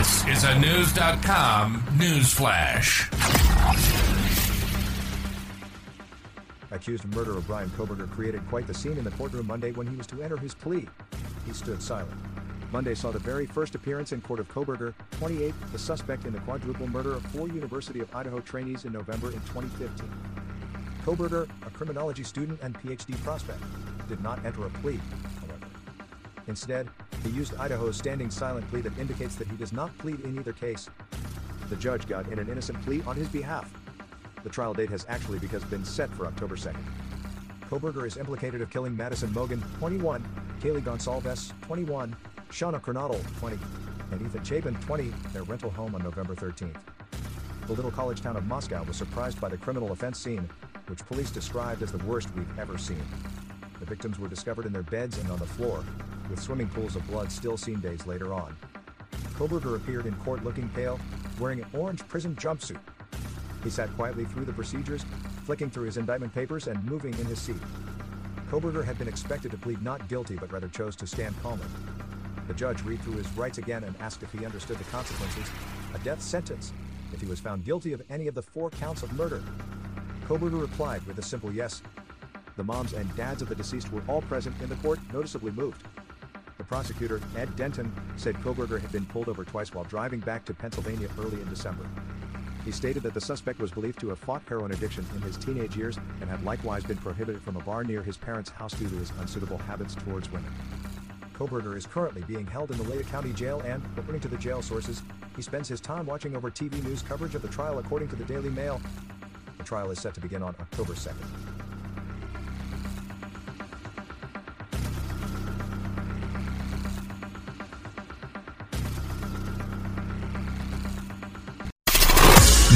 This is a News.com news flash. Accused of murder of Bryan Kohberger created quite the scene in the courtroom Monday when he was to enter his plea. He stood silent. Monday saw the very first appearance in court of Kohberger, 28, the suspect in the quadruple murder of four University of Idaho trainees in November in 2015. Kohberger, a criminology student and PhD prospect, did not enter a plea, however. Instead, he used Idaho's standing silent plea that indicates that he does not plead in either case. The judge got in an innocent plea on his behalf. The trial date has actually because been set for October 2nd. Kohberger is implicated of killing Madison Mogen, 21, Kaylee Goncalves, 21, Shauna Kernodle, 20, and Ethan Chapin, 20, their rental home on November 13th. The little college town of Moscow was surprised by the criminal offense scene, which police described as the worst we've ever seen. The victims were discovered in their beds and on the floor, with swimming pools of blood still seen days later on. Kohberger appeared in court looking pale, wearing an orange prison jumpsuit. He sat quietly through the procedures, flicking through his indictment papers and moving in his seat. Kohberger had been expected to plead not guilty but rather chose to stand calmly. The judge read through his rights again and asked if he understood the consequences, a death sentence, if he was found guilty of any of the four counts of murder. Kohberger replied with a simple yes. The moms and dads of the deceased were all present in the court, noticeably moved. The prosecutor, Ed Denton, said Kohberger had been pulled over twice while driving back to Pennsylvania early in December. He stated that the suspect was believed to have fought heroin addiction in his teenage years and had likewise been prohibited from a bar near his parents' house due to his unsuitable habits towards women. Kohberger is currently being held in the Latah County Jail and, according to the jail sources, he spends his time watching over TV news coverage of the trial according to the Daily Mail. The trial is set to begin on October 2nd.